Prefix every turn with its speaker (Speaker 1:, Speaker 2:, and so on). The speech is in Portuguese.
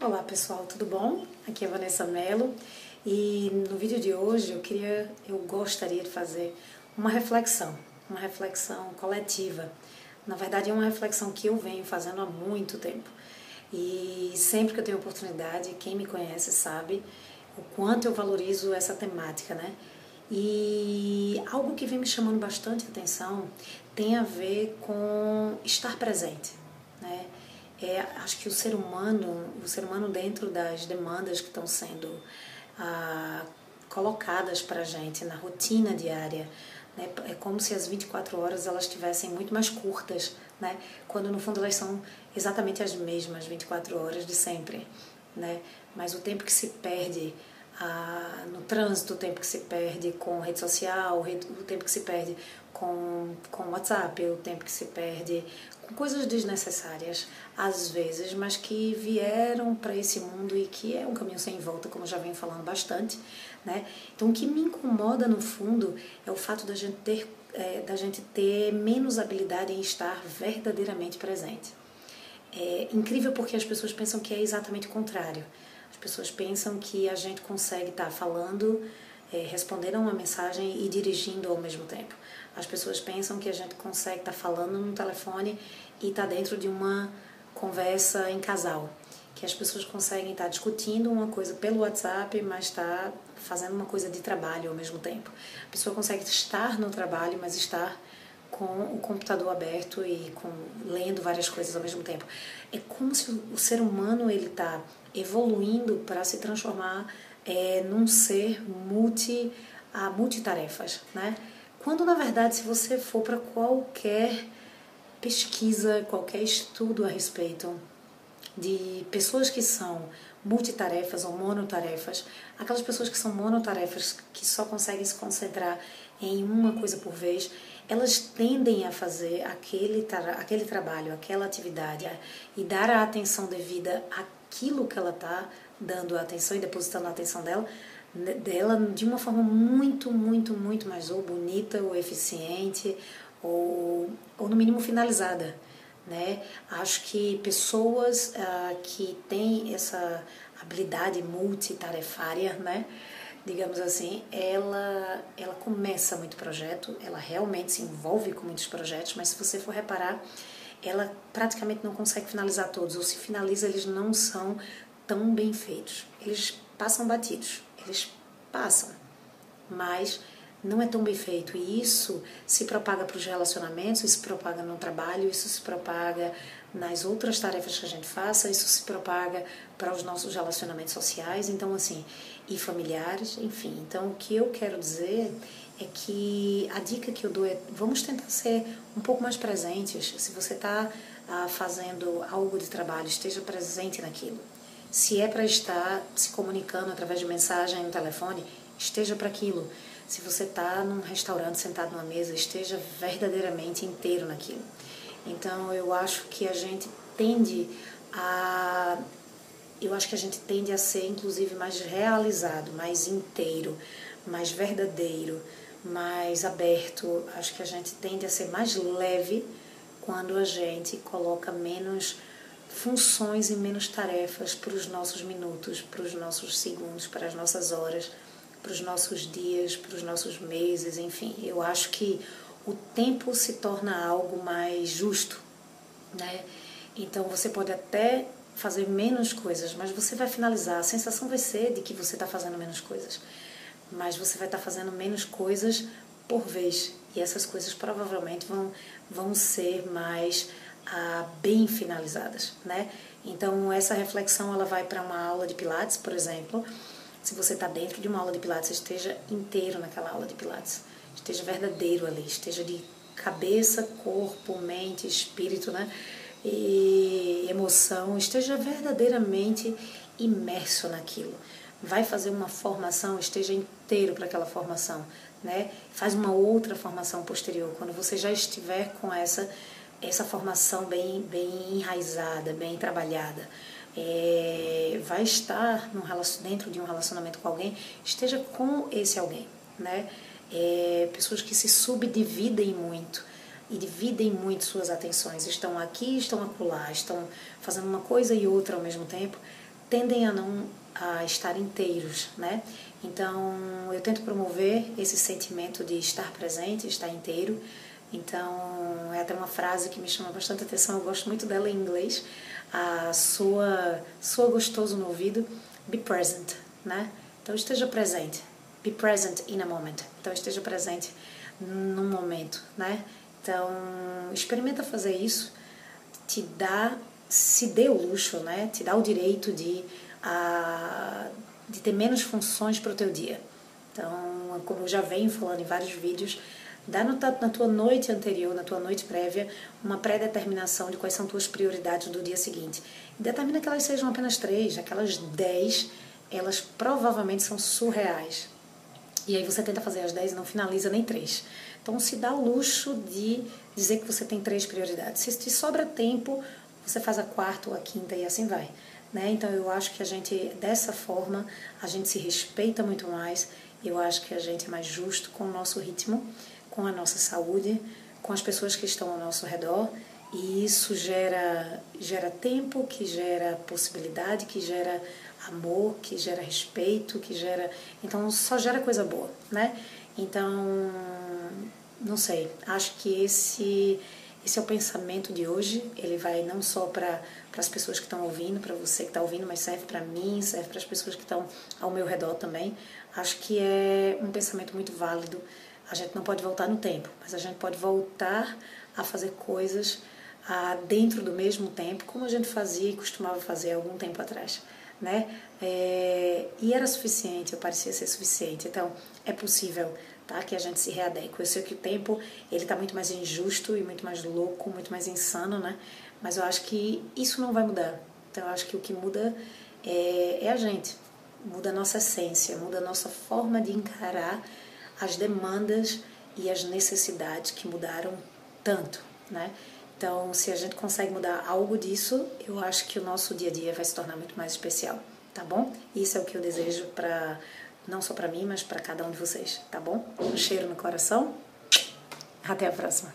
Speaker 1: Olá pessoal, tudo bom? Aqui é Vanessa Mello e no vídeo de hoje eu queria, eu gostaria de fazer uma reflexão, uma reflexão coletiva. Na verdade é uma reflexão que eu venho fazendo há muito tempo e sempre que eu tenho oportunidade, quem me conhece sabe o quanto eu valorizo essa temática, né? E algo que vem me chamando bastante atenção tem a ver com estar presente, né? É, acho que o ser humano, o ser humano dentro das demandas que estão sendo ah, colocadas para a gente na rotina diária, né? é como se as 24 horas elas estivessem muito mais curtas, né? quando no fundo elas são exatamente as mesmas 24 horas de sempre. Né? Mas o tempo que se perde ah, no trânsito, o tempo que se perde com rede social, o tempo que se perde com, com WhatsApp, o tempo que se perde com coisas desnecessárias, às vezes, mas que vieram para esse mundo e que é um caminho sem volta, como já venho falando bastante. Né? Então, o que me incomoda no fundo é o fato da gente ter, é, da gente ter menos habilidade em estar verdadeiramente presente. É incrível porque as pessoas pensam que é exatamente o contrário. As pessoas pensam que a gente consegue estar tá falando, é, respondendo uma mensagem e dirigindo ao mesmo tempo. As pessoas pensam que a gente consegue estar tá falando no telefone e estar tá dentro de uma conversa em casal. Que as pessoas conseguem estar tá discutindo uma coisa pelo WhatsApp, mas está fazendo uma coisa de trabalho ao mesmo tempo. A pessoa consegue estar no trabalho, mas estar com o computador aberto e com lendo várias coisas ao mesmo tempo. É como se o ser humano ele está evoluindo para se transformar é, num ser multi, a multitarefas, né? Quando na verdade, se você for para qualquer pesquisa, qualquer estudo a respeito de pessoas que são multitarefas ou monotarefas, aquelas pessoas que são monotarefas, que só conseguem se concentrar em uma coisa por vez, elas tendem a fazer aquele, aquele trabalho, aquela atividade e dar a atenção devida àquilo que ela está dando atenção e depositando a atenção dela, dela de uma forma muito, muito, muito mais ou bonita ou eficiente ou, ou no mínimo finalizada. Né? Acho que pessoas ah, que têm essa habilidade multitarefária, né? digamos assim, ela, ela começa muito projeto, ela realmente se envolve com muitos projetos, mas se você for reparar, ela praticamente não consegue finalizar todos, ou se finaliza, eles não são tão bem feitos. Eles passam batidos, eles passam, mas não é tão bem feito. E isso se propaga para os relacionamentos, isso se propaga no trabalho, isso se propaga nas outras tarefas que a gente faça, isso se propaga para os nossos relacionamentos sociais, então assim, e familiares, enfim. Então o que eu quero dizer é que a dica que eu dou é vamos tentar ser um pouco mais presentes. Se você está ah, fazendo algo de trabalho, esteja presente naquilo. Se é para estar se comunicando através de mensagem no telefone, esteja para aquilo. Se você está num restaurante sentado numa mesa, esteja verdadeiramente inteiro naquilo. Então eu acho que a gente tende a eu acho que a gente tende a ser inclusive mais realizado, mais inteiro, mais verdadeiro, mais aberto. Acho que a gente tende a ser mais leve quando a gente coloca menos funções e menos tarefas para os nossos minutos, para os nossos segundos, para as nossas horas, para os nossos dias, para os nossos meses, enfim. Eu acho que o tempo se torna algo mais justo, né? Então você pode até fazer menos coisas, mas você vai finalizar. A sensação vai ser de que você está fazendo menos coisas, mas você vai estar tá fazendo menos coisas por vez e essas coisas provavelmente vão vão ser mais ah, bem finalizadas, né? Então essa reflexão ela vai para uma aula de pilates, por exemplo. Se você está dentro de uma aula de pilates, esteja inteiro naquela aula de pilates, esteja verdadeiro ali, esteja de cabeça, corpo, mente, espírito, né? E emoção, esteja verdadeiramente imerso naquilo. Vai fazer uma formação, esteja inteiro para aquela formação, né? Faz uma outra formação posterior, quando você já estiver com essa essa formação bem, bem enraizada, bem trabalhada, é, vai estar num, dentro de um relacionamento com alguém, esteja com esse alguém, né? É, pessoas que se subdividem muito e dividem muito suas atenções, estão aqui, estão acolá, estão fazendo uma coisa e outra ao mesmo tempo, tendem a não a estar inteiros, né? Então, eu tento promover esse sentimento de estar presente, estar inteiro. Então, é até uma frase que me chama bastante atenção, eu gosto muito dela em inglês. A sua, sua gostoso no ouvido, be present, né? Então, esteja presente. Be present in a moment. Então, esteja presente num momento, né? Então, experimenta fazer isso, te dá, se dê o luxo, né? Te dá o direito de, a, de ter menos funções para o teu dia. Então, como eu já venho falando em vários vídeos, dá no, na tua noite anterior, na tua noite prévia, uma pré-determinação de quais são tuas prioridades do dia seguinte. E determina que elas sejam apenas três, aquelas dez, elas provavelmente são surreais. E aí você tenta fazer as dez e não finaliza nem três. Então se dá o luxo de dizer que você tem três prioridades. Se te sobra tempo, você faz a quarta ou a quinta e assim vai. Né? Então eu acho que a gente, dessa forma, a gente se respeita muito mais, eu acho que a gente é mais justo com o nosso ritmo, com a nossa saúde, com as pessoas que estão ao nosso redor, e isso gera, gera tempo, que gera possibilidade, que gera amor, que gera respeito, que gera. Então só gera coisa boa, né? Então, não sei, acho que esse esse é o pensamento de hoje. Ele vai não só para as pessoas que estão ouvindo, para você que está ouvindo, mas serve para mim, serve para as pessoas que estão ao meu redor também. Acho que é um pensamento muito válido. A gente não pode voltar no tempo, mas a gente pode voltar a fazer coisas dentro do mesmo tempo, como a gente fazia e costumava fazer algum tempo atrás. Né? É, e era suficiente, eu parecia ser suficiente. Então, é possível tá? Que a gente se readeque. Eu sei que o tempo ele está muito mais injusto e muito mais louco, muito mais insano, né? Mas eu acho que isso não vai mudar. Então eu acho que o que muda é, é a gente, muda a nossa essência, muda a nossa forma de encarar as demandas e as necessidades que mudaram tanto, né? Então, se a gente consegue mudar algo disso, eu acho que o nosso dia a dia vai se tornar muito mais especial, tá bom? Isso é o que eu desejo para não só para mim, mas para cada um de vocês, tá bom? Um cheiro no coração. Até a próxima.